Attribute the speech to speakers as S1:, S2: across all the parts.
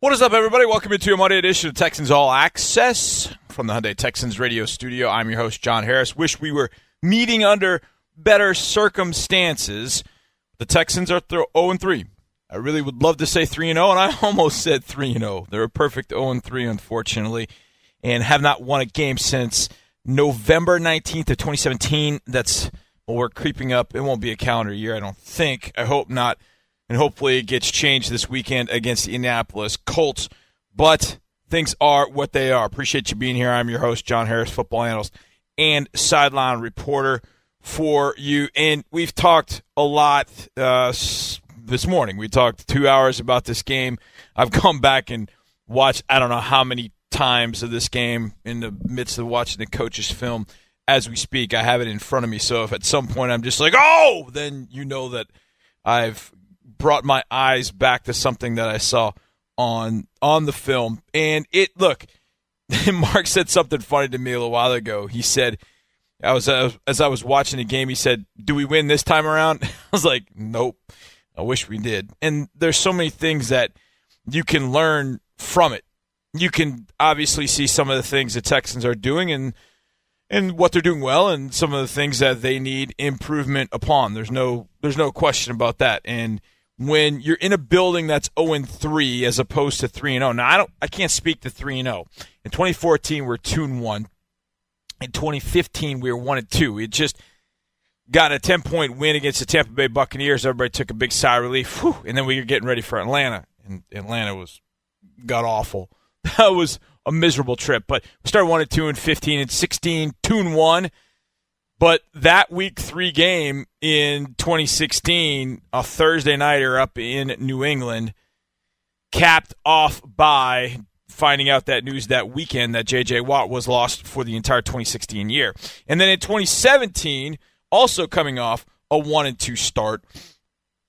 S1: What is up, everybody? Welcome into a Monday edition of Texans All Access from the Hyundai Texans radio studio. I'm your host, John Harris. Wish we were meeting under better circumstances. The Texans are 0 3. I really would love to say 3 0, and I almost said 3 0. They're a perfect 0 3, unfortunately, and have not won a game since November 19th of 2017. That's, well, we're creeping up. It won't be a calendar year, I don't think. I hope not and hopefully it gets changed this weekend against the Indianapolis Colts. But things are what they are. Appreciate you being here. I'm your host, John Harris, football analyst and sideline reporter for you. And we've talked a lot uh, this morning. We talked two hours about this game. I've come back and watched I don't know how many times of this game in the midst of watching the coach's film as we speak. I have it in front of me. So if at some point I'm just like, oh, then you know that I've brought my eyes back to something that I saw on on the film. And it look, Mark said something funny to me a little while ago. He said, I was uh, as I was watching the game, he said, "Do we win this time around?" I was like, "Nope. I wish we did." And there's so many things that you can learn from it. You can obviously see some of the things the Texans are doing and and what they're doing well and some of the things that they need improvement upon. There's no there's no question about that. And when you're in a building that's 0 and 3 as opposed to 3 and 0. Now I don't I can't speak to 3 and 0. In 2014 we are 2 and 1. In 2015 we were 1 and 2. It just got a 10 point win against the Tampa Bay Buccaneers. Everybody took a big sigh of relief. Whew, and then we were getting ready for Atlanta. And Atlanta was got awful. That was a miserable trip. But we started 1 and 2 in 15 and 16, 2 and 1 but that week three game in 2016, a Thursday nighter up in New England, capped off by finding out that news that weekend that J.J. Watt was lost for the entire 2016 year. And then in 2017, also coming off a 1 and 2 start.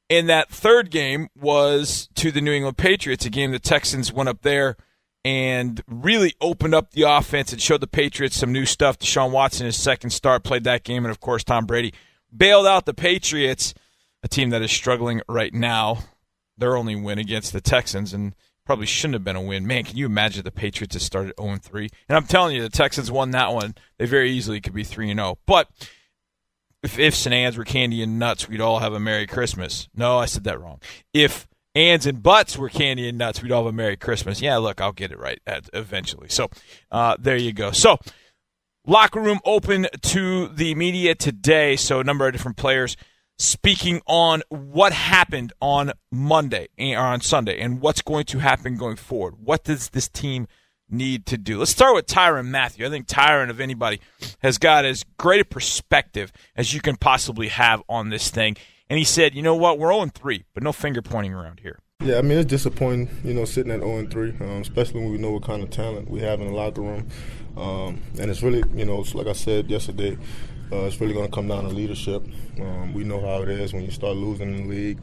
S1: And that third game was to the New England Patriots, a game the Texans went up there – and really opened up the offense and showed the Patriots some new stuff. Deshaun Watson, his second start, played that game, and of course, Tom Brady bailed out the Patriots, a team that is struggling right now. Their only win against the Texans, and probably shouldn't have been a win. Man, can you imagine the Patriots had started 0 3? And I'm telling you, the Texans won that one. They very easily could be 3 0. But if ifs and ands were candy and nuts, we'd all have a Merry Christmas. No, I said that wrong. If ands and butts were candy and nuts, we'd all have a Merry Christmas. Yeah, look, I'll get it right eventually. So uh, there you go. So locker room open to the media today. So a number of different players speaking on what happened on Monday or on Sunday and what's going to happen going forward. What does this team need to do? Let's start with Tyrann Mathieu. I think Tyrann, of anybody, has got as great a perspective as you can possibly have on this thing and he said, "You know what? We're 0 3, but no finger pointing around here."
S2: Yeah, I mean it's disappointing, you know, sitting at 0 3, um, especially when we know what kind of talent we have in the locker room, um, and it's really, you know, like I said yesterday, uh, it's really going to come down to leadership. Um, we know how it is when you start losing in the league.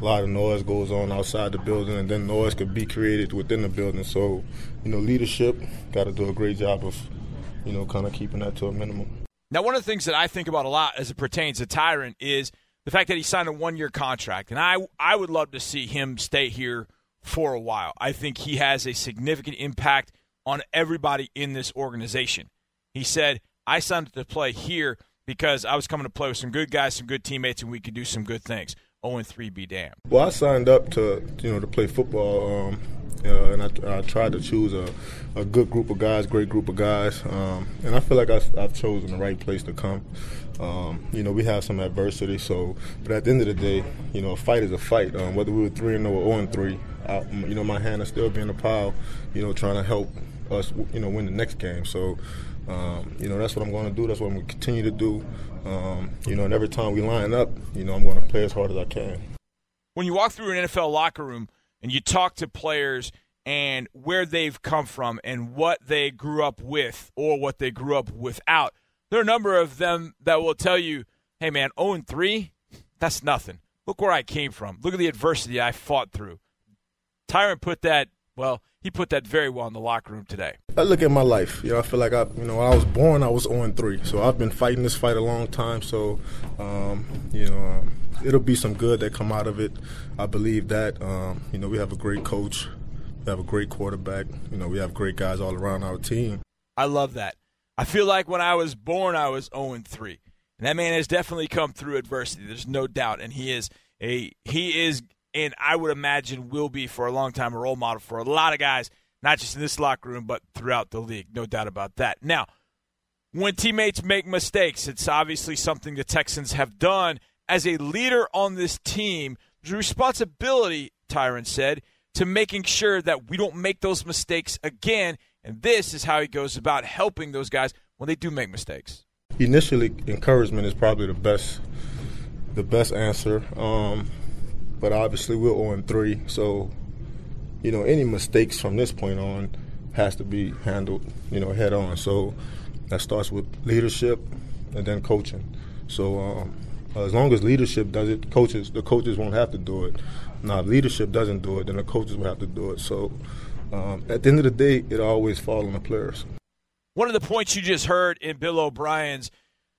S2: A lot of noise goes on outside the building, and then noise could be created within the building. So, you know, leadership got to do a great job of, you know, kind of keeping that to a minimum.
S1: Now, one of the things that I think about a lot as it pertains to Tyrann is – the fact that he signed a one year contract. And I, I would love to see him stay here for a while. I think he has a significant impact on everybody in this organization. He said, I signed to play here because I was coming to play with some good guys, some good teammates, and we could do some good things. 0 3 be damned.
S2: Well, I signed up to you know to play football, um, uh, and I, I, tried to choose a, a good group of guys, great group of guys, um, and I feel like I, have chosen the right place to come. Um, you know, we have some adversity, so but at the end of the day, you know, a fight is a fight. Um, whether we were three and zero or zero and three, you know, my hand is still being a pile. You know, trying to help us, you know, win the next game. So. Um, you know, that's what I'm going to do. That's what I'm going to continue to do. Um, you know, and every time we line up, you know, I'm going to play as hard as I can.
S1: When you walk through an NFL locker room and you talk to players and where they've come from and what they grew up with or what they grew up without, there are a number of them that will tell you, hey, man, 0 3, that's nothing. Look where I came from. Look at the adversity I fought through. Tyrann put that, well, he put that very well in the locker room today.
S2: I look at my life. You know, I feel like I, you know, when I was born, I was 0 3. So I've been fighting this fight a long time. So, um, you know, um, it'll be some good that come out of it. I believe that. Um, you know, we have a great coach. We have a great quarterback. You know, we have great guys all around our team.
S1: I love that. I feel like when I was born, I was 0 3. And that man has definitely come through adversity. There's no doubt. And he is a he is and I would imagine will be for a long time a role model for a lot of guys, not just in this locker room, but throughout the league. No doubt about that. Now, when teammates make mistakes, it's obviously something the Texans have done. As a leader on this team, there's responsibility, Tyrann said, to making sure that we don't make those mistakes again. And this is how he goes about helping those guys when they do make mistakes.
S2: Initially, encouragement is probably the best, the best answer. Um, but obviously, we're 0 3, so you know any mistakes from this point on has to be handled, you know, head on. So that starts with leadership and then coaching. So um, as long as leadership does it, coaches the coaches won't have to do it. Now, if leadership doesn't do it, then the coaches will have to do it. So um, at the end of the day, it always falls on the players.
S1: One of the points you just heard in Bill O'Brien's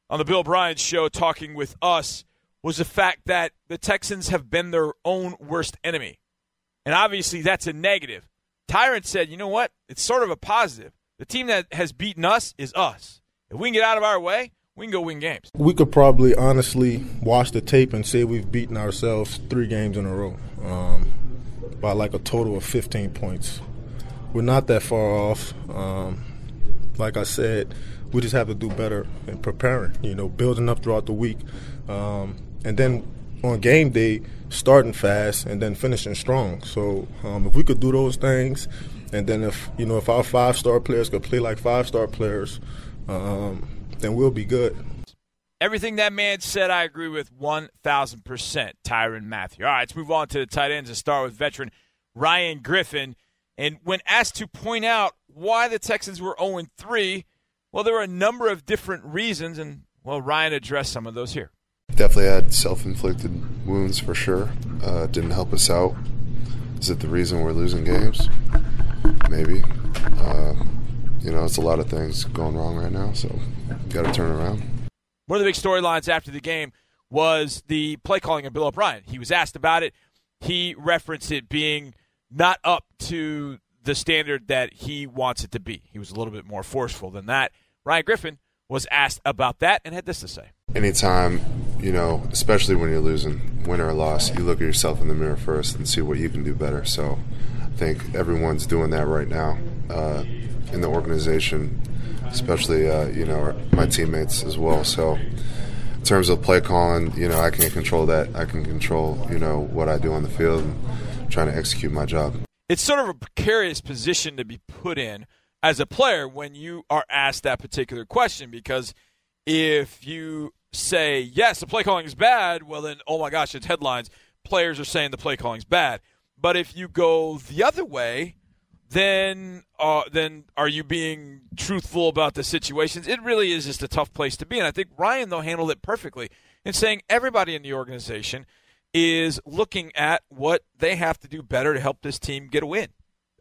S1: on the Bill O'Brien show talking with us was the fact that the Texans have been their own worst enemy. And obviously that's a negative. Tyrann said, you know what? It's sort of a positive. The team that has beaten us is us. If we can get out of our way, we can go win games.
S2: We could probably honestly watch the tape and say we've beaten ourselves three games in a row um, by like a total of 15 points. We're not that far off. Um, like I said, we just have to do better in preparing, you know, building up throughout the week. Um, and then on game day, starting fast and then finishing strong. So um, if we could do those things, and then if you know if our five star players could play like five star players, um, then we'll be good.
S1: Everything that man said, I agree with 1,000%. Tyrann Mathieu. All right, let's move on to the tight ends and start with veteran Ryan Griffin. And when asked to point out why the Texans were 0 3, well, there were a number of different reasons, and, well, Ryan addressed some of those here.
S3: Definitely had self inflicted wounds for sure. Uh, didn't help us out. Is it the reason we're losing games? Maybe. Uh, you know, it's a lot of things going wrong right now, so got to turn around.
S1: One of the big storylines after the game was the play calling of Bill O'Brien. He was asked about it. He referenced it being not up to the standard that he wants it to be. He was a little bit more forceful than that. Ryan Griffin was asked about that and had this to say.
S3: Anytime, you know, especially when you're losing, win or loss, you look at yourself in the mirror first and see what you can do better. So I think everyone's doing that right now uh, in the organization, especially, uh, you know, my teammates as well. So in terms of play calling, you know, I can't control that. I can control, you know, what I do on the field and trying to execute my job.
S1: It's sort of a precarious position to be put in as a player when you are asked that particular question because if you say yes the play calling is bad well then oh my gosh it's headlines. Players are saying the play calling is bad. But if you go the other way then uh, then are you being truthful about the situations? It really is just a tough place to be and i think ryan though handled it perfectly in saying everybody in the organization is looking at what they have to do better to help this team get a win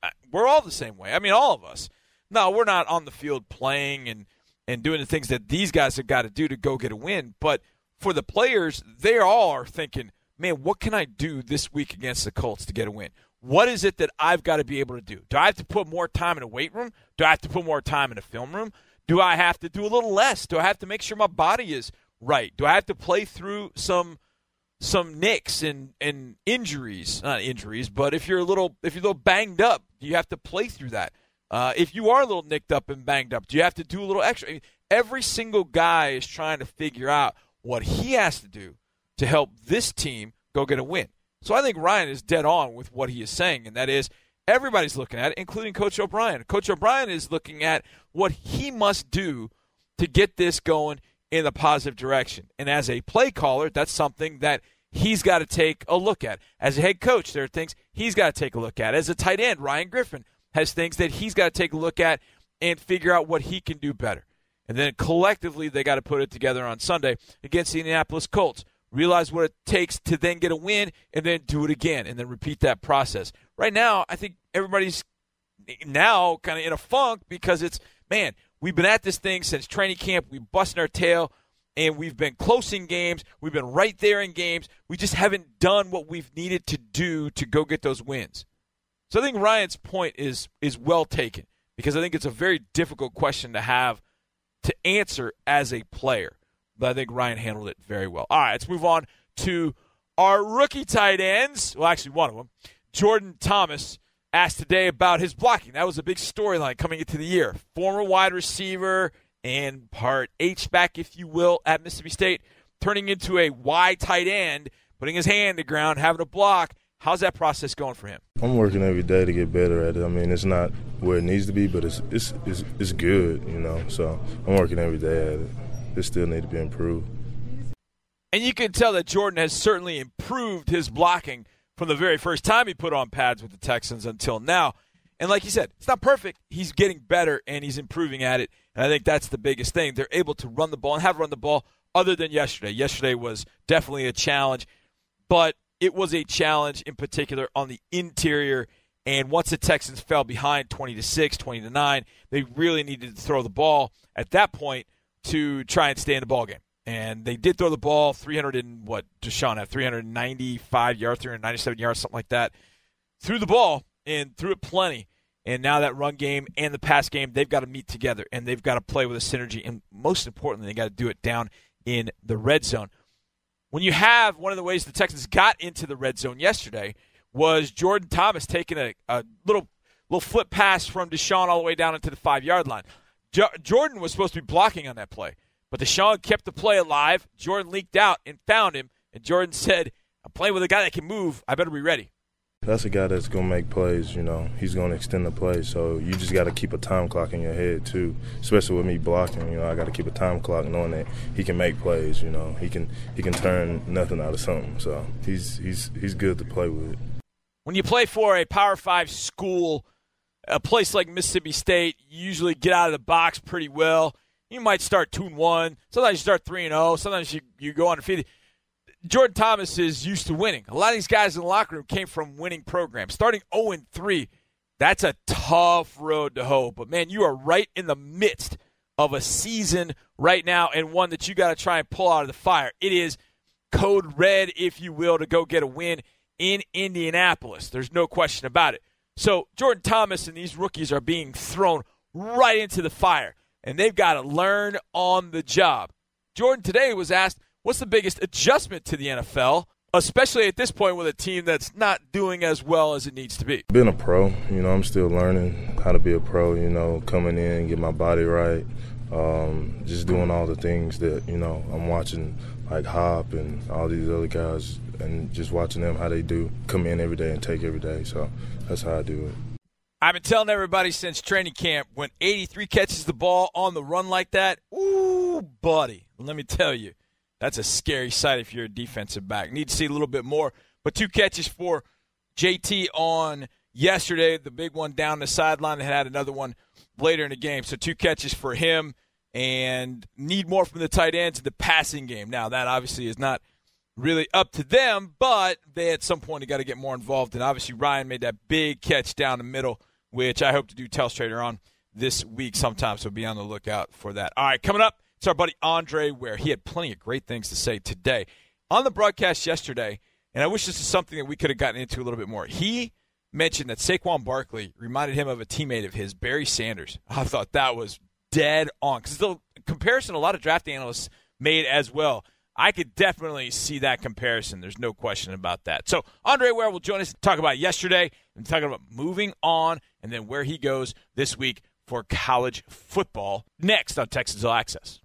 S1: uh, we're all the same way i mean all of us no, we're not on the field playing and and doing the things that these guys have got to do to go get a win. But for the players, they all are thinking, man, what can I do this week against the Colts to get a win? What is it that I've got to be able to do? Do I have to put more time in a weight room? Do I have to put more time in a film room? Do I have to do a little less? Do I have to make sure my body is right? Do I have to play through some some nicks and, and injuries? Not injuries, but if you're a little if you're a little banged up, you have to play through that? Uh, if you are a little nicked up and banged up, do you have to do a little extra? I mean, every single guy is trying to figure out what he has to do to help this team go get a win. So I think Ryan is dead on with what he is saying, and that is everybody's looking at it, including Coach O'Brien. Coach O'Brien is looking at what he must do to get this going in the positive direction. And as a play caller, that's something that he's got to take a look at. As a head coach, there are things he's got to take a look at. As a tight end, Ryan Griffin has things that he's got to take a look at and figure out what he can do better. And then collectively, they got to put it together on Sunday against the Indianapolis Colts. Realize what it takes to then get a win and then do it again and then repeat that process. Right now, I think everybody's now kind of in a funk because it's, man, we've been at this thing since training camp. We've busting our tail and we've been close in games. We've been right there in games. We just haven't done what we've needed to do to go get those wins. So I think Ryan's point is is well taken because I think it's a very difficult question to have to answer as a player. But I think Ryan handled it very well. All right, let's move on to our rookie tight ends. Well, actually, one of them, Jordan Thomas, asked today about his blocking. That was a big storyline coming into the year. Former wide receiver and part H back, if you will, at Mississippi State, turning into a Y tight end, putting his hand to ground, having a block. How's that process going for him?
S4: I'm working every day to get better at it. I mean, it's not where it needs to be, but it's it's it's, it's good, you know. So I'm working every day at it. It still need to be improved.
S1: And you can tell that Jordan has certainly improved his blocking from the very first time he put on pads with the Texans until now. And like you said, it's not perfect. He's getting better and he's improving at it. And I think that's the biggest thing. They're able to run the ball and have run the ball other than yesterday. Yesterday was definitely a challenge, but it was a challenge in particular on the interior. And once the Texans fell behind 20 to 6, 20 to 9, they really needed to throw the ball at that point to try and stay in the ball game. And they did throw the ball 300 and what Deshaun had 395 yards, 397 yards, something like that. Threw the ball and threw it plenty. And now that run game and the pass game, they've got to meet together and they've got to play with a synergy. And most importantly, they got to do it down in the red zone. When you have one of the ways the Texans got into the red zone yesterday was Jordan Thomas taking a, a little little flip pass from Deshaun all the way down into the five yard line. Jo- Jordan was supposed to be blocking on that play, but Deshaun kept the play alive. Jordan leaked out and found him, and Jordan said, "I'm playing with a guy that can move. I better be ready."
S4: That's a guy that's gonna make plays. You know, he's gonna extend the play. So you just got to keep a time clock in your head too. Especially with me blocking, you know, I got to keep a time clock, knowing that he can make plays. You know, he can he can turn nothing out of something. So he's he's he's good to play with.
S1: When you play for a Power Five school, a place like Mississippi State, you usually get out of the box pretty well. You might start two and one. Sometimes you start three and zero. Sometimes you you go undefeated. Jordan Thomas is used to winning. A lot of these guys in the locker room came from winning programs. Starting 0 and 3, that's a tough road to hoe. But man, you are right in the midst of a season right now and one that you got to try and pull out of the fire. It is code red, if you will, to go get a win in Indianapolis. There's no question about it. So Jordan Thomas and these rookies are being thrown right into the fire, and they've got to learn on the job. Jordan today was asked what's the biggest adjustment to the NFL, especially at this point with a team that's not doing as well as it needs to be?
S4: Being a pro, you know, I'm still learning how to be a pro, you know, coming in, get my body right, um, just doing all the things that, you know, I'm watching like Hop and all these other guys and just watching them how they do come in every day and take every day. So that's how I do it.
S1: I've been telling everybody since training camp when 83 catches the ball on the run like that, ooh, buddy, let me tell you, that's a scary sight if you're a defensive back. Need to see a little bit more. But two catches for JT on yesterday, the big one down the sideline, and had another one later in the game. So two catches for him and need more from the tight ends in the passing game. Now, that obviously is not really up to them, but they at some point have got to get more involved. And obviously, Ryan made that big catch down the middle, which I hope to do Telestrator on this week sometime. So be on the lookout for that. All right, coming up. It's our buddy Andre Ware. He had plenty of great things to say today on the broadcast yesterday, and I wish this is something that we could have gotten into a little bit more. He mentioned that Saquon Barkley reminded him of a teammate of his, Barry Sanders. I thought that was dead on because the comparison a lot of draft analysts made as well. I could definitely see that comparison. There's no question about that. So Andre Ware will join us to talk about yesterday and talking about moving on and then where he goes this week for college football next on Texans All Access.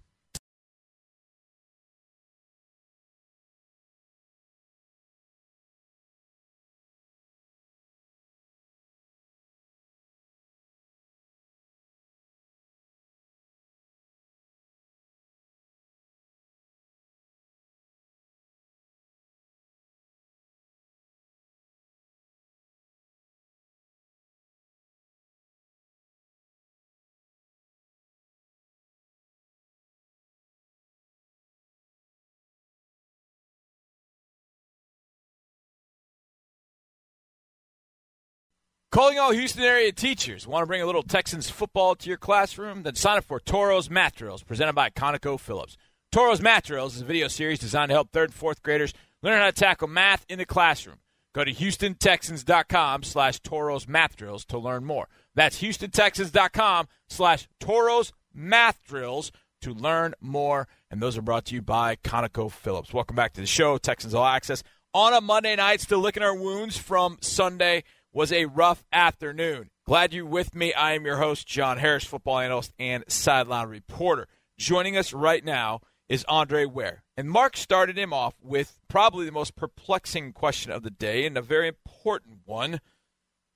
S1: Calling all Houston area teachers. Want to bring a little Texans football to your classroom? Then sign up for Toros Math Drills, presented by ConocoPhillips. Toros Math Drills is a video series designed to help third and fourth graders learn how to tackle math in the classroom. Go to HoustonTexans.com slash Toros Math Drills to learn more. That's HoustonTexans.com slash Toros Math Drills to learn more. And those are brought to you by ConocoPhillips. Welcome back to the show, Texans All Access. On a Monday night, still licking our wounds from Sunday, was a rough afternoon. Glad you're with me. I am your host, John Harris, football analyst and sideline reporter. Joining us right now is Andre Ware. And Mark started him off with probably the most perplexing question of the day and a very important one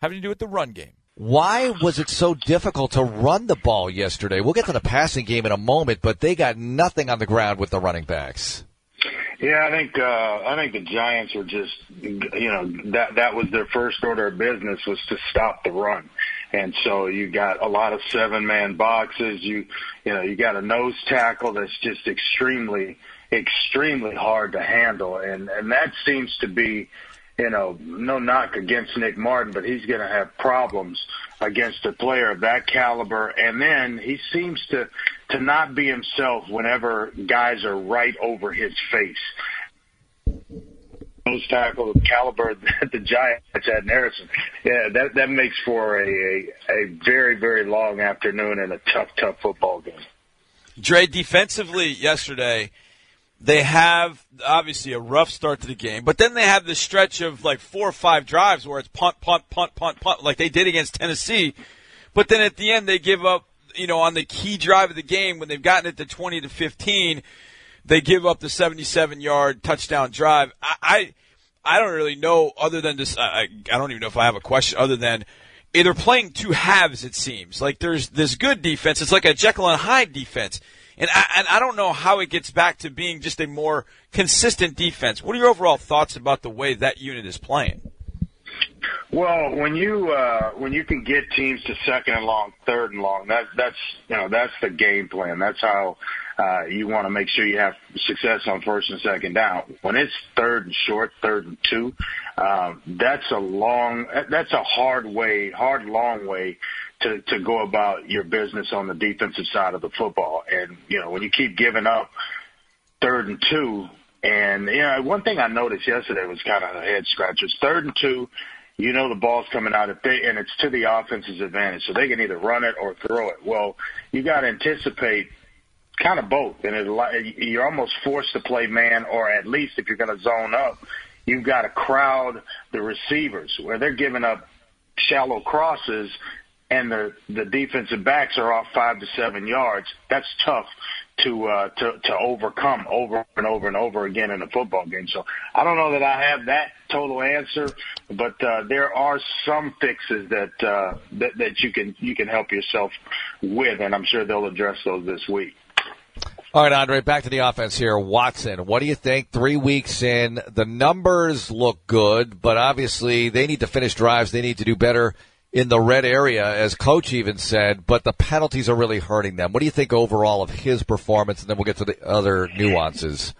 S1: having to do with the run game.
S5: Why was it so difficult to run the ball yesterday? We'll get to the passing game in a moment, but they got nothing on the ground with the running backs.
S6: Yeah, I think uh, I think the Giants were just you know that that was their first order of business was to stop the run, and so you got a lot of seven man boxes. You you know you got a nose tackle that's just extremely extremely hard to handle, and and that seems to be you know, no knock against Nick Martin, but he's going to have problems against a player of that caliber. And then he seems to to not be himself whenever guys are right over his face. Nose tackle the caliber that the Giants had in Harrison, yeah, that that makes for a, a a very very long afternoon and a tough tough football game.
S1: Dre, defensively yesterday they have obviously a rough start to the game, but then they have this stretch of like four or five drives where it's punt, punt, punt, punt, punt, like they did against Tennessee. But then at the end, they give up, you know, on the key drive of the game when they've gotten it to 20 to 15, they give up the 77 yard touchdown drive. I, I, I don't really know other than this. I, I don't even know if I have a question other than they're playing two halves, it seems. Like there's this good defense. It's like a Jekyll and Hyde defense. And I, and I don't know how it gets back to being just a more consistent defense. What are your overall thoughts about the way that unit is playing?
S6: Well, when you uh, when you can get teams to second and long, third and long, that that's you know that's the game plan. That's how uh, you want to make sure you have success on first and second down. When it's third and short, third and two, um, that's a long, that's a hard way, hard long way to to go about your business on the defensive side of the football. And you know when you keep giving up third and two, and you know one thing I noticed yesterday was kind of a head scratcher. Third and two, you know the ball's coming out if they and it's to the offense's advantage, so they can either run it or throw it. Well, you got to anticipate kind of both, and it, you're almost forced to play man, or at least if you're going to zone up, you've got to crowd the receivers where they're giving up shallow crosses and the the defensive backs are off five to seven yards, that's tough to uh, to to overcome over and over and over again in a football game. So I don't know that I have that total answer, but uh, there are some fixes that uh, that that you can you can help yourself with, and I'm sure they'll address those this week.
S5: All right, Andre, back to the offense here. Watson, what do you think? Three weeks in, the numbers look good, but obviously they need to finish drives. They need to do better in the red area, as coach even said, but the penalties are really hurting them. What do you think overall of his performance? And then we'll get to the other nuances.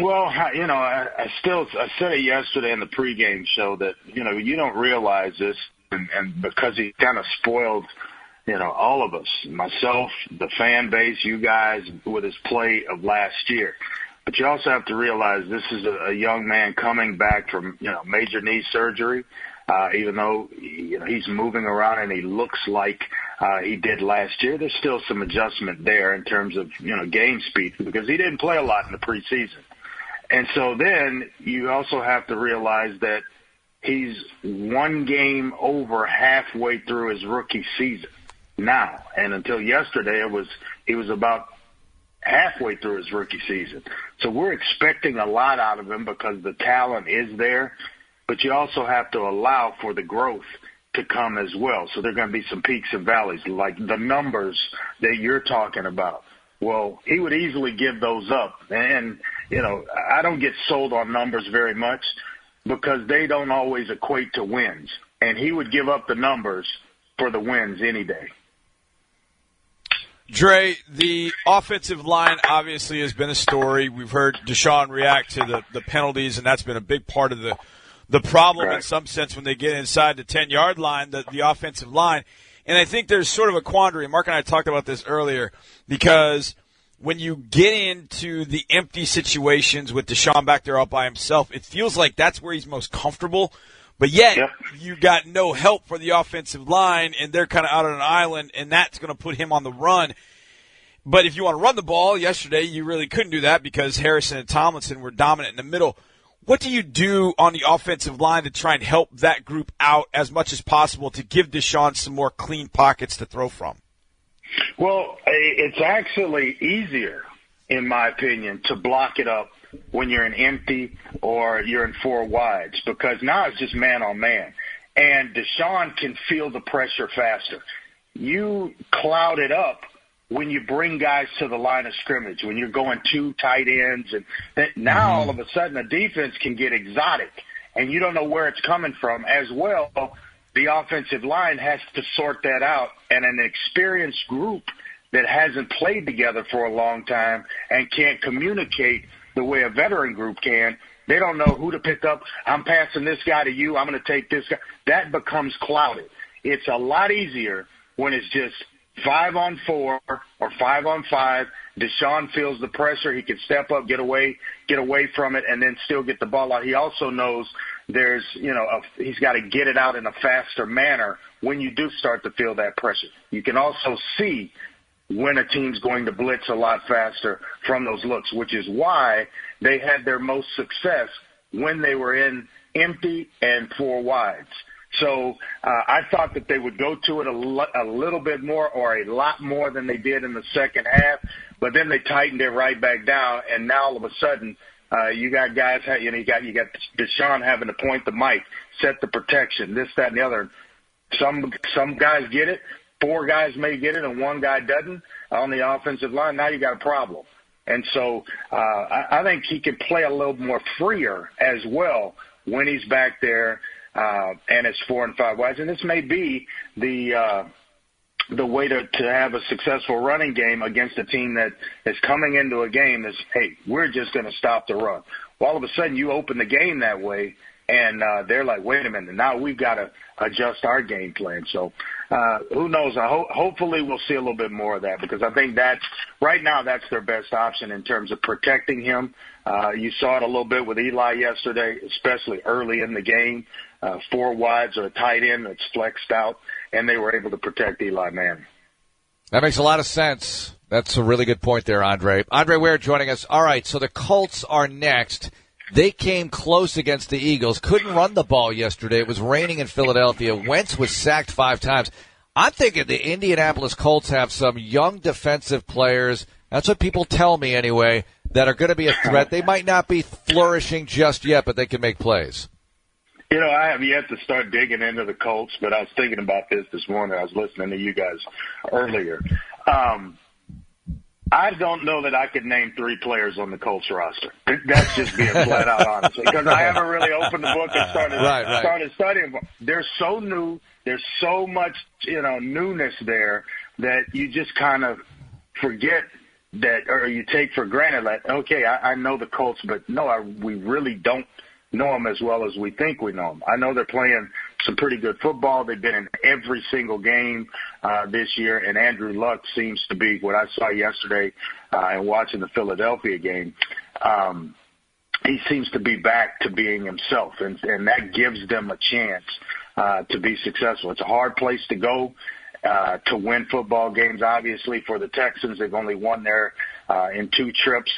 S6: Well, you know, I, I still I said it yesterday in the pregame show that you know you don't realize this, and, and because he kind of spoiled, you know, all of us, myself, the fan base, you guys, with his play of last year. But you also have to realize this is a, a young man coming back from you know major knee surgery. Uh, even though you know he's moving around and he looks like uh, he did last year, there's still some adjustment there in terms of you know game speed because he didn't play a lot in the preseason. And so then you also have to realize that he's one game over halfway through his rookie season now. And until yesterday, it was he was about halfway through his rookie season. So we're expecting a lot out of him because the talent is there but you also have to allow for the growth to come as well. So there are going to be some peaks and valleys, like the numbers that you're talking about. Well, he would easily give those up. And, you know, I don't get sold on numbers very much because they don't always equate to wins. And he would give up the numbers for the wins any day.
S1: Dre, the offensive line obviously has been a story. We've heard Deshaun react to the, the penalties, and that's been a big part of the the problem in some sense when they get inside the 10 yard line, the, the offensive line. And I think there's sort of a quandary. Mark and I talked about this earlier because when you get into the empty situations with Deshaun back there all by himself, it feels like that's where he's most comfortable. But yet,
S6: Yep.
S1: you got no help for the offensive line, and they're kind of out on an island, and that's going to put him on the run. But if you want to run the ball, yesterday you really couldn't do that because Harrison and Tomlinson were dominant in the middle. What do you do on the offensive line to try and help that group out as much as possible to give Deshaun some more clean pockets to throw from?
S6: Well, it's actually easier, in my opinion, to block it up when you're in empty or you're in four wides because now it's just man on man. And Deshaun can feel the pressure faster. You cloud it up when you bring guys to the line of scrimmage, when you're going two tight ends, and that now mm-hmm. all of a sudden the defense can get exotic, and you don't know where it's coming from. As well, the offensive line has to sort that out, and an experienced group that hasn't played together for a long time and can't communicate the way a veteran group can. They don't know who to pick up. I'm passing this guy to you. I'm going to take this guy. That becomes clouded. It's a lot easier when it's just five on four or five on five. Deshaun feels the pressure. He can step up, get away, get away from it, and then still get the ball out. He also knows there's, you know, a, he's got to get it out in a faster manner when you do start to feel that pressure. You can also see when a team's going to blitz a lot faster from those looks, which is why they had their most success when they were in empty and four wides. So uh, I thought that they would go to it a, little bit more or a lot more than they did in the second half, but then they tightened it right back down, and now all of a sudden uh, you got guys, you know, you got you got Deshaun having to point the mic, set the protection, this, that, and the other. Some some guys get it, four guys may get it, and one guy doesn't on the offensive line. Now you got a problem. And so uh, I, I think he can play a little more freer as well when he's back there uh, and it's four and five wides. And this may be the uh, the way to, to have a successful running game against a team that is coming into a game is, hey, we're just going to stop the run. Well, all of a sudden you open the game that way, and uh, they're like, wait a minute, now we've got to adjust our game plan. So uh, who knows? I ho- hopefully we'll see a little bit more of that because I think that's right now that's their best option in terms of protecting him. Uh, you saw it a little bit with Eli yesterday, especially early in the game. Uh, four wides or a tight end that's flexed out, and they were able to protect Eli Manning.
S5: That makes a lot of sense. That's a really good point there, Andre. Andre Ware joining us. All right, so the Colts are next. They came close against the Eagles. Couldn't run the ball yesterday. It was raining in Philadelphia. Wentz was sacked five times. I'm thinking the Indianapolis Colts have some young defensive players. That's what people tell me anyway, that are going to be a threat. They might not be flourishing just yet, but they can make plays.
S6: You know, I have yet to start digging into the Colts, but I was thinking about this this morning. I was listening to you guys earlier. Um, I don't know that I could name three players on the Colts roster. That's just being flat out honest because I haven't really opened the book and started
S5: Right, right.
S6: started studying. They're so new. There's so much you know newness there that you just kind of forget that, or you take for granted that okay, I, I know the Colts, but no, I, we really don't know them as well as we think we know them. I know they're playing some pretty good football. They've been in every single game uh, this year, and Andrew Luck seems to be what I saw yesterday uh, and watching the Philadelphia game. Um, he seems to be back to being himself, and, and that gives them a chance uh, to be successful. It's a hard place to go uh, to win football games. Obviously, for the Texans, they've only won there uh, in two trips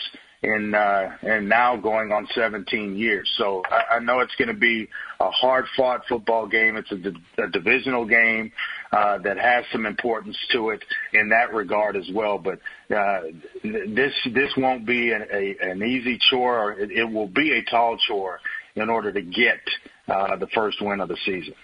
S6: in uh, and now going on 17 years. So I, I know it's going to be a hard-fought football game. It's a, a divisional game uh, that has some importance to it in that regard as well. But uh, this this won't be an, a, an easy chore. It, it will be a tall chore in order to get uh, the first win of the season.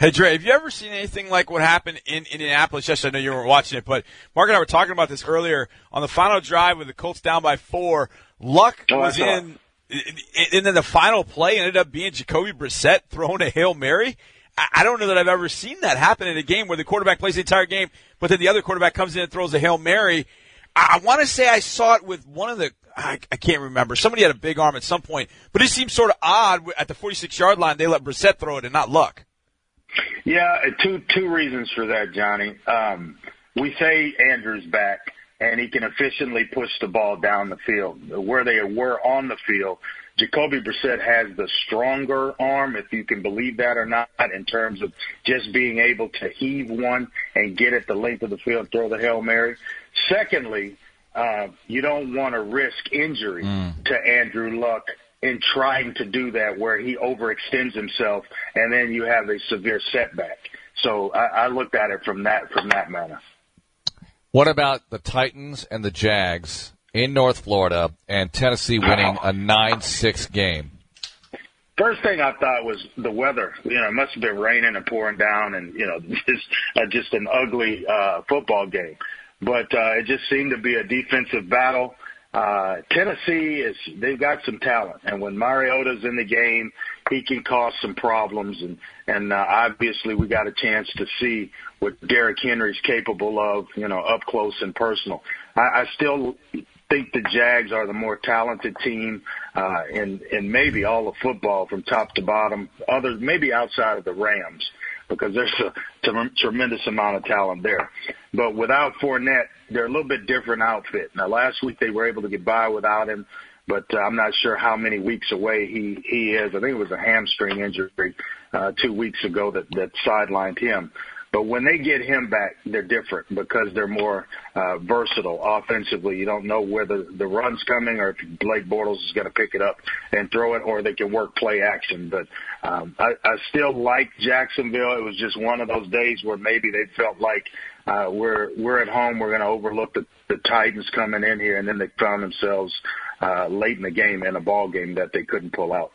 S1: Hey Dre, have you ever seen anything like what happened in Indianapolis? Yes, I know you weren't watching it, but Mark and I were talking about this earlier on the final drive with the Colts down by four. Luck
S6: Oh,
S1: was in, and then the final play ended up being Jacoby Brissett throwing a hail mary. I I don't know that I've ever seen that happen in a game where the quarterback plays the entire game, but then the other quarterback comes in and throws a hail mary. I, I want to say I saw it with one of the. I, I can't remember. Somebody had a big arm at some point, but it seems sort of odd at the 46 yard line. They let Brissett throw it and not Luck.
S6: Yeah, two two reasons for that, Johnny. Um, we say Andrew's back, and he can efficiently push the ball down the field. Where they were on the field, Jacoby Brissett has the stronger arm, if you can believe that or not, in terms of just being able to heave one and get it the length of the field, throw the Hail Mary. Secondly, uh, you don't want to risk injury mm. to Andrew Luck in trying to do that where he overextends himself and then you have a severe setback. So I, I looked at it from that from that manner.
S5: What about the Titans and the Jags in North Florida and Tennessee winning a 9-6 game?
S6: First thing I thought was the weather. You know, it must have been raining and pouring down, and you know, just uh, just an ugly uh, football game. But uh, it just seemed to be a defensive battle. Uh, Tennessee is they've got some talent, and when Mariota's in the game, he can cause some problems. And and uh, obviously, we got a chance to see what Derrick Henry's capable of, you know, up close and personal. I, I still think the Jags are the more talented team, uh, in in maybe all of football from top to bottom. Other maybe outside of the Rams because there's a t- tremendous amount of talent there. But without Fournette, they're a little bit different outfit. Now, last week they were able to get by without him, but uh, I'm not sure how many weeks away he he is. I think it was a hamstring injury uh, two weeks ago that that sidelined him. But when they get him back, they're different because they're more uh, versatile offensively. You don't know whether the run's coming or if Blake Bortles is going to pick it up and throw it, or they can work play action. But um, I, I still like Jacksonville. It was just one of those days where maybe they felt like we're we're at home. We're going to overlook the, the Titans coming in here, and then they found themselves uh, late in the game in a ball game that they couldn't pull out.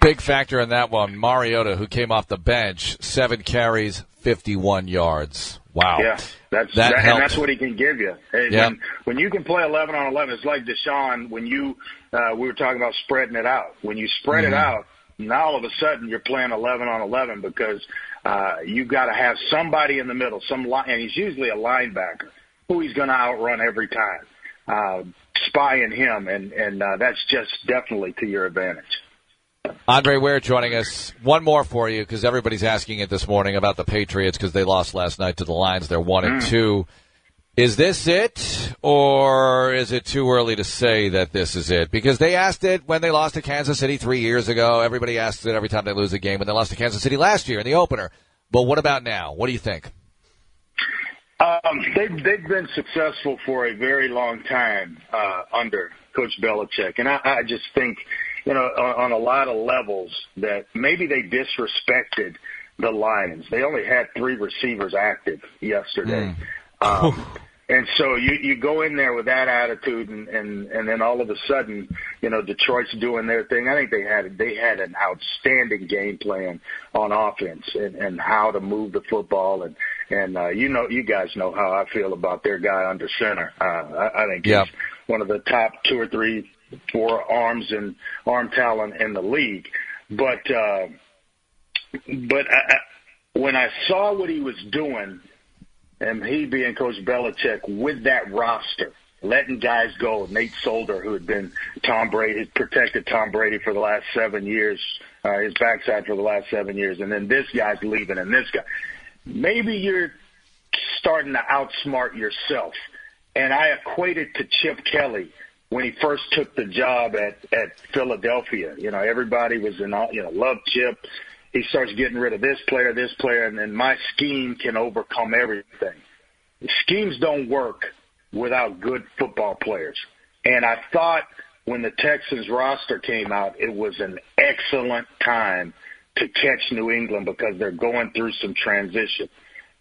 S5: Big factor in that one, Mariota, who came off the bench, seven carries, 51 yards. Wow.
S6: Yeah, that's that, that and that's what he can give you. Yep. when, when you can play 11 on 11, it's like Deshaun when you uh, we were talking about spreading it out. When you spread mm-hmm. it out, now all of a sudden you're playing 11 on 11 because uh, you've got to have somebody in the middle, some line, and he's usually a linebacker who he's going to outrun every time. Uh, spying him, and and uh, that's just definitely to your advantage.
S5: Andre Ware joining us. One more for you because everybody's asking it this morning about the Patriots because they lost last night to the Lions. They're one and mm. two. Is this it, or is it too early to say that this is it? Because they asked it when they lost to Kansas City three years ago. Everybody asks it every time they lose a game, when they lost to Kansas City last year in the opener. But what about now? What do you think?
S6: Um, they've they've been successful for a very long time uh, under Coach Belichick, and I, I just think you know, on, on a lot of levels that maybe they disrespected the Lions. They only had three receivers active yesterday. Mm. Um, and so you you go in there with that attitude, and and and then all of a sudden, you know, Detroit's doing their thing. I think they had they had an outstanding game plan on offense and and how to move the football, and and uh, you know, you guys know how I feel about their guy under center. Uh, I, I think yeah. he's one of the top two or three four arms and arm talent in the league. But uh, but I, when I saw what he was doing, and he being Coach Belichick with that roster, letting guys go, Nate Solder, who had been Tom Brady, protected Tom Brady for the last seven years, uh, his backside for the last seven years, and then this guy's leaving, and this guy. Maybe you're starting to outsmart yourself. And I equate it to Chip Kelly when he first took the job at at Philadelphia. You know, everybody was in you know, love Chip. He starts getting rid of this player, this player, and then my scheme can overcome everything. Schemes don't work without good football players. And I thought when the Texans roster came out, it was an excellent time to catch New England because they're going through some transition.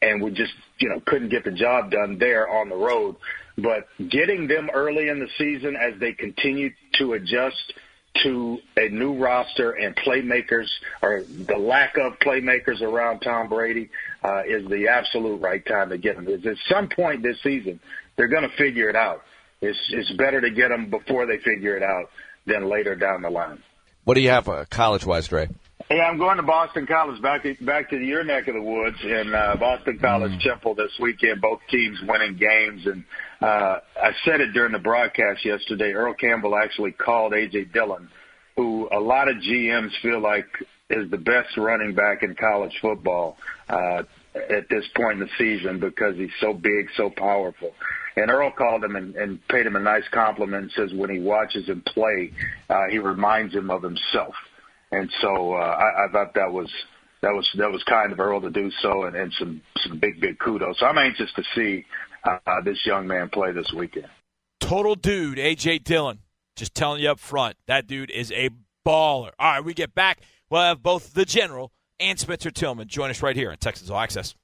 S6: And we just, you know, couldn't get the job done there on the road. But getting them early in the season as they continue to adjust to a new roster and playmakers or the lack of playmakers around Tom Brady uh, is the absolute right time to get them. Is at some point this season they're going to figure it out. It's it's better to get them before they figure it out than later down the line.
S5: What do you have uh, college wise, Dre?
S6: Yeah, I'm going to Boston College, back to, back to your neck of the woods, in uh, Boston College mm. Temple this weekend. Both teams winning games, and uh, I said it during the broadcast yesterday. Earl Campbell actually called AJ Dillon, who a lot of GMs feel like is the best running back in college football uh, at this point in the season because he's so big, so powerful. And Earl called him and, and paid him a nice compliment. and Says when he watches him play, uh, he reminds him of himself. And so uh, I, I thought that was that was that was kind of Earl to do so, and, and some some big big kudos. So I'm anxious to see uh, this young man play this weekend.
S1: Total dude, AJ Dillon. Just telling you up front, that dude is a baller. All right, we get back. We'll have both the general and Spencer Tillman join us right here on Texans All Access.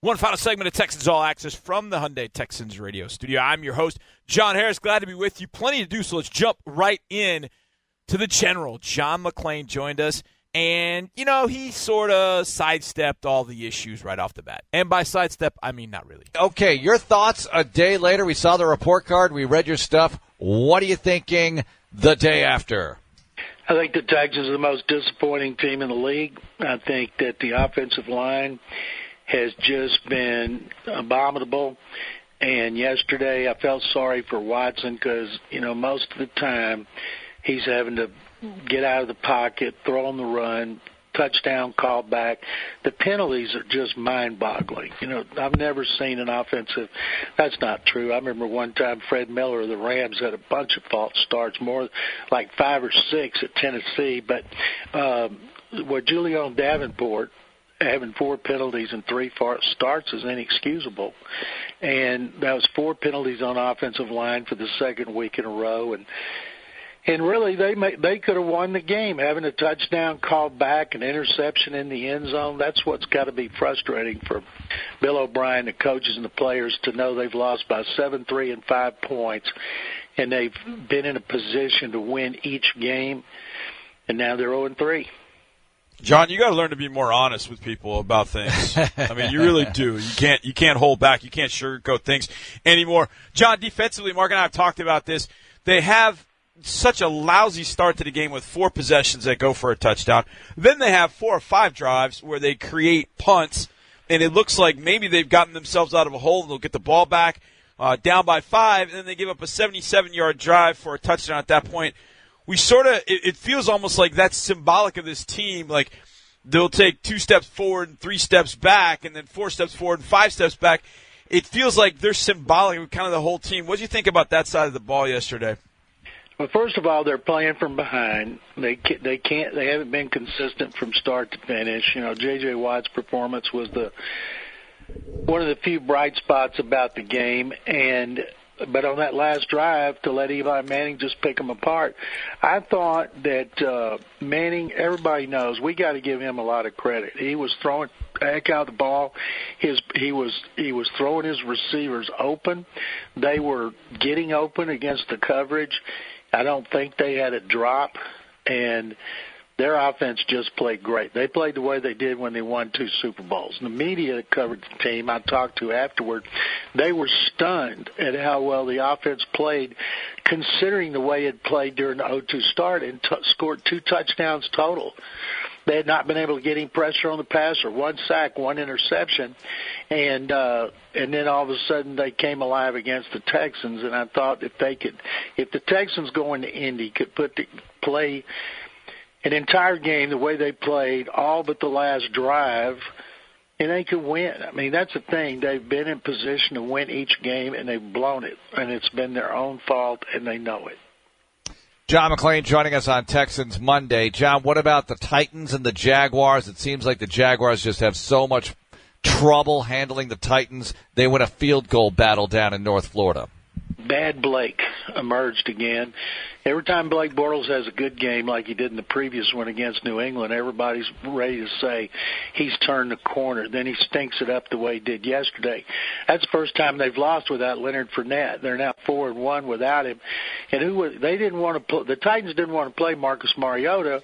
S1: One final segment of Texans All Access from the Hyundai Texans radio studio. I'm your host, John Harris. Glad to be with you. Plenty to do, so let's jump right in to the general. John McClain joined us, and, you know, he sort of sidestepped all the issues right off the bat. And by sidestep, I mean not really.
S5: Okay, your thoughts a day later. We saw the report card, we read your stuff. What are you thinking the day after?
S7: I think the Texans are the most disappointing team in the league. I think that the offensive line has just been abominable. And yesterday, I felt sorry for Watson because you know most of the time he's having to get out of the pocket, throw on the run, touchdown call back. The penalties are just mind-boggling. You know, I've never seen an offensive. That's not true. I remember one time Fred Miller of the Rams had a bunch of false starts, more like five or six at Tennessee. But um, what Julie'n Davenport having four penalties and three starts is inexcusable. And that was four penalties on offensive line for the second week in a row. And and really, they may, they could have won the game having a touchdown called back, an interception in the end zone. That's what's got to be frustrating for Bill O'Brien, the coaches, and the players to know they've lost by seven, three, and five points, and they've been in a position to win each game, and now they're zero and three.
S1: John, you got to learn to be more honest with people about things. I mean, you really do. You can't you can't hold back. You can't sugarcoat things anymore. John, defensively, Mark and I have talked about this. They have such a lousy start to the game with four possessions that go for a touchdown. Then they have four or five drives where they create punts, and it looks like maybe they've gotten themselves out of a hole and they'll get the ball back uh, down by five, and then they give up a 77 yard drive for a touchdown at that point we sort of it, it feels almost like that's symbolic of this team. Like they'll take two steps forward and three steps back, and then four steps forward and five steps back. It feels like they're symbolic of kind of the whole team. What do you think about that side of the ball yesterday?
S7: Well, first of all, they're playing from behind. They they can't they haven't been consistent from start to finish. You know, J.J. Watt's performance was the one of the few bright spots about the game, and but on that last drive to let Eli Manning just pick them apart, I thought that uh, Manning. Everybody knows we got to give him a lot of credit. He was throwing heck out the ball. His he was he was throwing his receivers open. They were getting open against the coverage. I don't think they had a drop, and their offense just played great. They played the way they did when they won two Super Bowls. The media that covered the team I talked to afterward, they were stunned at how well the offense played, considering the way it played during the 0-2 start and t- scored two touchdowns total. They had not been able to get any pressure on the passer, one sack, one interception, and uh, and then all of a sudden they came alive against the Texans. And I thought if they could, if the Texans going to Indy could put the play an entire game the way they played, all but the last drive, and they could win. I mean, that's the thing. They've been in position to win each game, and they've blown it, and it's been their own fault, and they know it.
S5: John McClain joining us on Texans Monday. John, what about the Titans and the Jaguars? It seems like the Jaguars just have so much trouble handling the Titans. They win a field goal battle down in North Florida.
S7: Bad Blake emerged again. Every time Blake Bortles has a good game like he did in the previous one against New England, everybody's ready to say he's turned the corner. Then he stinks it up the way he did yesterday. That's the first time they've lost without Leonard Fournette. They're now four and one without him. And who was, they didn't want to put the Titans didn't want to play Marcus Mariota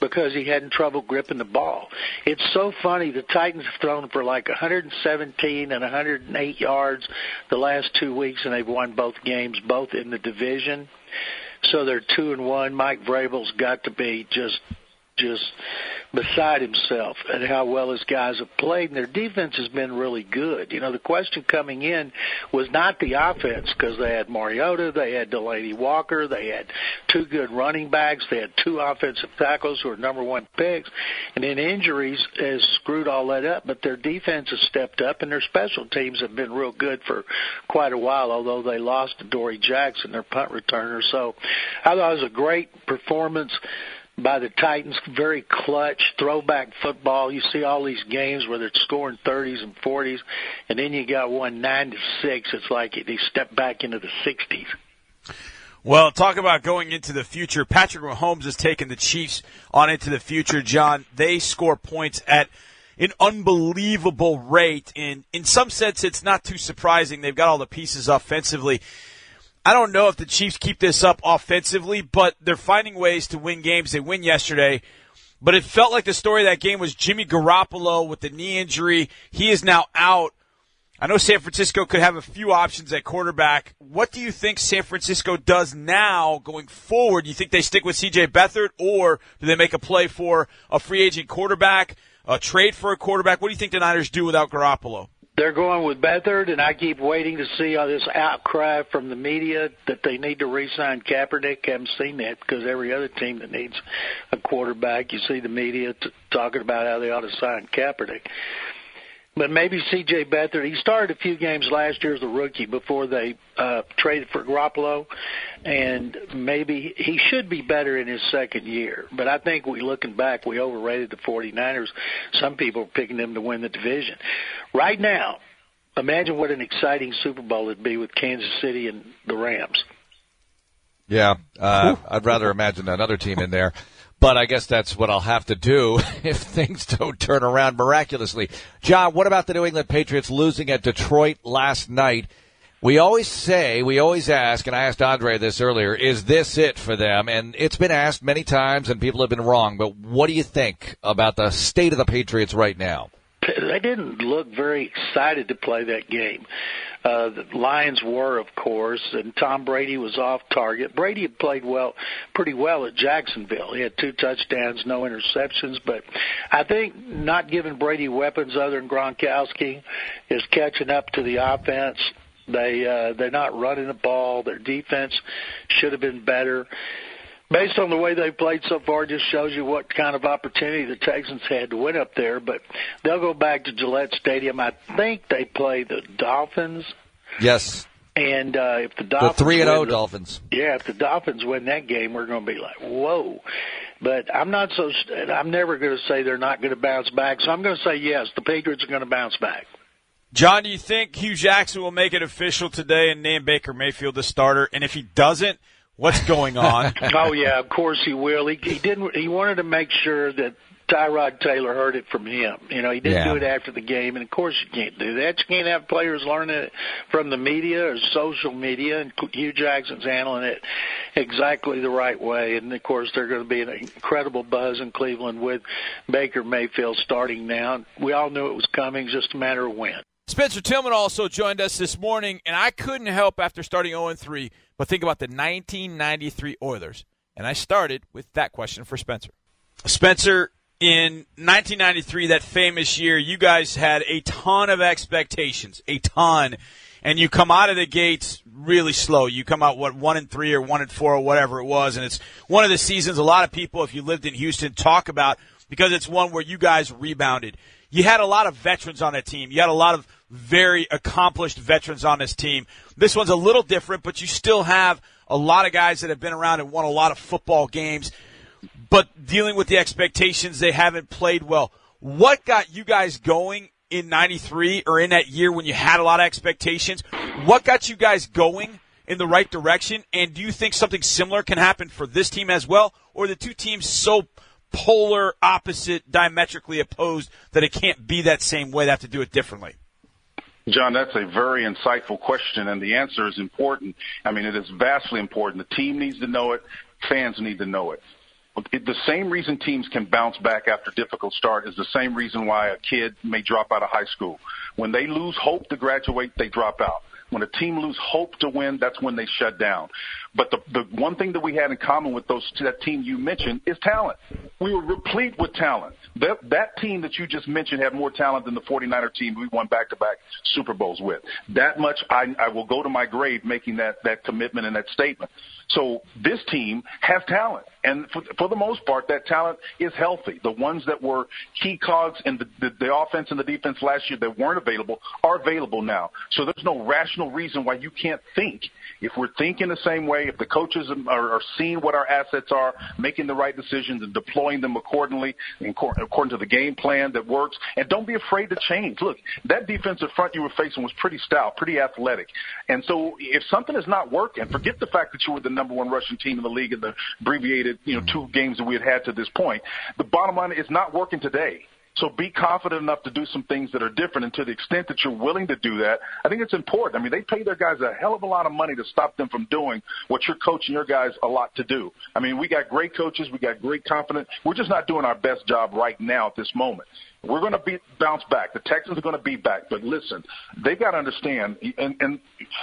S7: because he had trouble gripping the ball. It's so funny. The Titans have thrown for like 117 and 108 yards the last two weeks, and they've won both games, both in the division. So they're two and one. Mike Vrabel's got to be just just beside himself at how well his guys have played, and their defense has been really good. You know, the question coming in was not the offense because they had Mariota, they had Delanie Walker, they had two good running backs, they had two offensive tackles who are number one picks, and then injuries has screwed all that up. But their defense has stepped up, and their special teams have been real good for quite a while. Although they lost to Dory Jackson, their punt returner, so I thought it was a great performance by the Titans. Very clutch throwback football. You see all these games where they're scoring 30s and 40s, and then you got one nine to six. It's like they step back into the 60s.
S1: Well, talk about going into the future. Patrick Mahomes has taken the Chiefs on into the future. John, they score points at an unbelievable rate. And in some sense, it's not too surprising. They've got all the pieces offensively. I don't know if the Chiefs keep this up offensively, but they're finding ways to win games. They win yesterday. But it felt like the story of that game was Jimmy Garoppolo with the knee injury. He is now out. I know San Francisco could have a few options at quarterback. What do you think San Francisco does now going forward? Do you think they stick with CJ Beathard or do they make a play for a free agent quarterback, a trade for a quarterback? What do you think the Niners do without Garoppolo?
S7: They're going with Beathard, and I keep waiting to see all this outcry from the media that they need to re-sign Kaepernick. I haven't seen that because every other team that needs a quarterback, you see the media t- talking about how they ought to sign Kaepernick. But maybe C.J. Beathard. He started a few games last year as a rookie before they uh, traded for Garoppolo, and maybe he should be better in his second year. But I think we looking back, we overrated the 49ers. Some people are picking them to win the division. Right now, imagine what an exciting Super Bowl it'd be with Kansas City and the Rams.
S5: Yeah, uh, I'd rather imagine another team in there. But I guess that's what I'll have to do if things don't turn around miraculously. John, what about the New England Patriots losing at Detroit last night? We always say, we always ask, and I asked Andre this earlier, is this it for them? And it's been asked many times and people have been wrong, but what do you think about the state of the Patriots right now?
S7: They didn't look very excited to play that game. Uh, the Lions were, of course, and Tom Brady was off target. Brady had played well, pretty well at Jacksonville. He had two touchdowns, no interceptions, but I think not giving Brady weapons other than Gronkowski is catching up to the offense. They uh, they're not running the ball. Their defense should have been better based on the way they've played so far, just shows you what kind of opportunity the Texans had to win up there. But they'll go back to Gillette Stadium. I think they play the Dolphins.
S5: Yes.
S7: And uh, if the Dolphins,
S5: the three and zero Dolphins.
S7: yeah, if the Dolphins win that game, we're going to be like, whoa. But I'm not so. I'm never going to say they're not going to bounce back. So I'm going to say yes, the Patriots are going to bounce back.
S1: John, do you think Hue Jackson will make it official today and name Baker Mayfield the starter? And if he doesn't, what's going on?
S7: oh yeah, of course he will. He, he didn't. He wanted to make sure that Tyrod Taylor heard it from him. You know, he didn't
S5: Yeah.
S7: do it after the game, and of course you can't do that. You can't have players learning it from the media or social media, and Hue Jackson's handling it exactly the right way. And of course, there's going to be an incredible buzz in Cleveland with Baker Mayfield starting now. We all knew it was coming, just a matter of when.
S1: Spencer Tillman also joined us this morning, and I couldn't help after starting 0 3 but think about the 1993 Oilers. And I started with that question for Spencer. Spencer, in 1993, that famous year, you guys had a ton of expectations, a ton. And you come out of the gates really slow. You come out, what, one and three or one and four or whatever it was. And it's one of the seasons a lot of people, if you lived in Houston, talk about because it's one where you guys rebounded. You had a lot of veterans on that team. You had a lot of very accomplished veterans on this team. This one's a little different, but you still have a lot of guys that have been around and won a lot of football games, but dealing with the expectations, they haven't played well. What got you guys going in 93 or in that year when you had a lot of expectations? What got you guys going in the right direction? And do you think something similar can happen for this team as well? Or the two teams so polar, opposite, diametrically opposed that it can't be that same way? They have to do it differently.
S8: John, that's a very insightful question, and the answer is important. I mean, it is vastly important. The team needs to know it. Fans need to know it. The same reason teams can bounce back after a difficult start is the same reason why a kid may drop out of high school. When they lose hope to graduate, they drop out. When a team lose hope to win, that's when they shut down. But the, the one thing that we had in common with those that team you mentioned is talent. We were replete with talent. That, that team that you just mentioned had more talent than the 49er team we won back-to-back Super Bowls with. That much I, I will go to my grave making that, that commitment and that statement. So this team has talent. And for, for the most part, that talent is healthy. The ones that were key cogs in the, the, the offense and the defense last year that weren't available are available now. So there's no rational reason why you can't think. If we're thinking the same way, if the coaches are, are seeing what our assets are, making the right decisions and deploying them accordingly, according to the game plan that works, and don't be afraid to change. Look, that defensive front you were facing was pretty stout, pretty athletic. And so if something is not working, forget the fact that you were the number one rushing team in the league in the abbreviated, you know, two games that we had had to this point. The bottom line is not working today. So be confident enough to do some things that are different. And to the extent that you're willing to do that, I think it's important. I mean, they pay their guys a hell of a lot of money to stop them from doing what you're coaching your guys a lot to do. I mean, we got great coaches. We got great confidence. We're just not doing our best job right now at this moment. We're going to be bounce back. The Texans are going to be back. But listen, they got to understand. And, and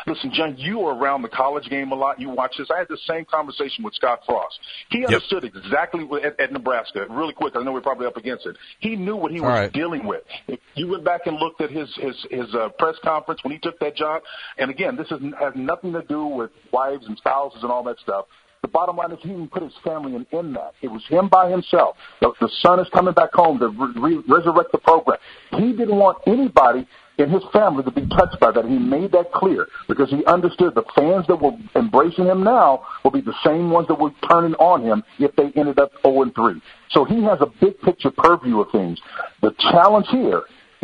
S8: listen, John, you are around the college game a lot. You watch this. I had the same conversation with Scott Frost. He understood yep. exactly what, at, at Nebraska. Really quick, I know we're probably up against it. He knew what he was right. dealing with. If you went back and looked at his his his uh, press conference when he took that job, and again, this is, has nothing to do with wives and spouses and all that stuff. The bottom line is he didn't put his family in, in that. It was him by himself. The, the son is coming back home to re- re- resurrect the program. He didn't want anybody in his family to be touched by that. He made that clear because he understood the fans that were embracing him now will be the same ones that were turning on him if they ended up 0 and 3. So he has a big picture purview of things. The challenge here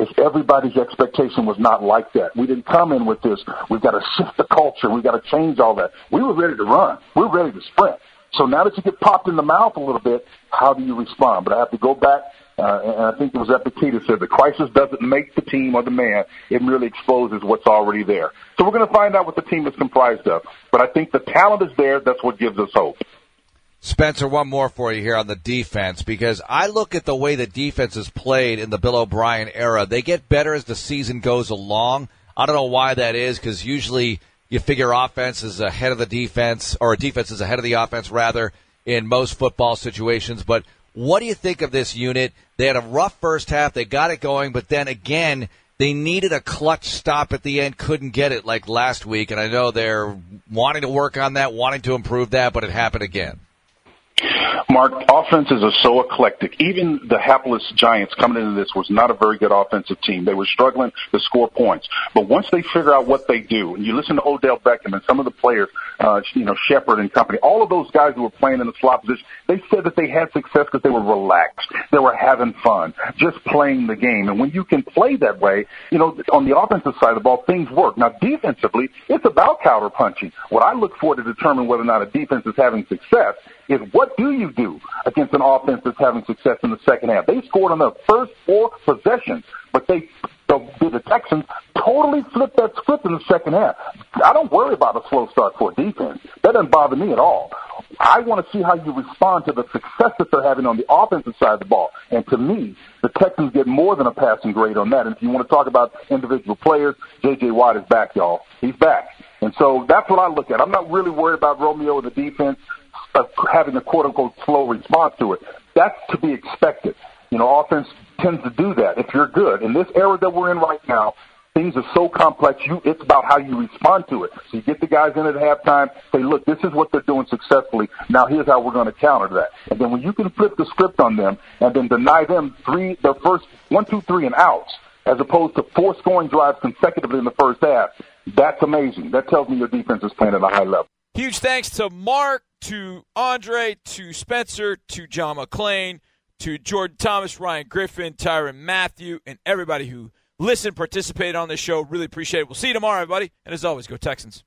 S8: if everybody's expectation was not like that. We didn't come in with this, we've got to shift the culture, we've got to change all that. We were ready to run. We we're ready to sprint. So now that you get popped in the mouth a little bit, how do you respond? But I have to go back, uh, and I think it was Epictetus said, the crisis doesn't make the team or the man, it merely exposes what's already there. So we're going to find out what the team is comprised of. But I think the talent is there, that's what gives us hope.
S5: Spencer, one more for you here on the defense because I look at the way the defense is played in the Bill O'Brien era. They get better as the season goes along. I don't know why that is because usually you figure offense is ahead of the defense or defense is ahead of the offense rather in most football situations. But what do you think of this unit? They had a rough first half. They got it going, but then again, they needed a clutch stop at the end, couldn't get it like last week. And I know they're wanting to work on that, wanting to improve that, but it happened again.
S8: Mark, offenses are so eclectic. Even the hapless Giants coming into this was not a very good offensive team. They were struggling to score points. But once they figure out what they do, and you listen to Odell Beckham and some of the players, uh, you know, Shepard and company, all of those guys who were playing in the slot position, they said that they had success because they were relaxed. They were having fun, just playing the game. And when you can play that way, you know, on the offensive side of the ball, things work. Now, defensively, it's about counter punching. What I look for to determine whether or not a defense is having success is what do you do against an offense that's having success in the second half? They scored on the first four possessions, but they the, the Texans totally flipped that script in the second half. I don't worry about a slow start for a defense. That doesn't bother me at all. I want to see how you respond to the success that they're having on the offensive side of the ball. And to me, the Texans get more than a passing grade on that. And if you want to talk about individual players, J.J. Watt is back, y'all. He's back. And so that's what I look at. I'm not really worried about Romeo and the defense of having a quote unquote slow response to it. That's to be expected. You know, offense tends to do that if you're good. In this era that we're in right now, things are so complex. You, it's about how you respond to it. So you get the guys in at halftime, say, look, this is what they're doing successfully. Now here's how we're going to counter that. And then when you can flip the script on them and then deny them three, the first one, two, three, and outs, as opposed to four scoring drives consecutively in the first half, that's amazing. That tells me your defense is playing at a high level.
S1: Huge thanks to Mark, to Andre, to Spencer, to John McClain, to Jordan Thomas, Ryan Griffin, Tyrann Mathieu, and everybody who listened, participated on this show. Really appreciate it. We'll see you tomorrow, everybody. And as always, go Texans.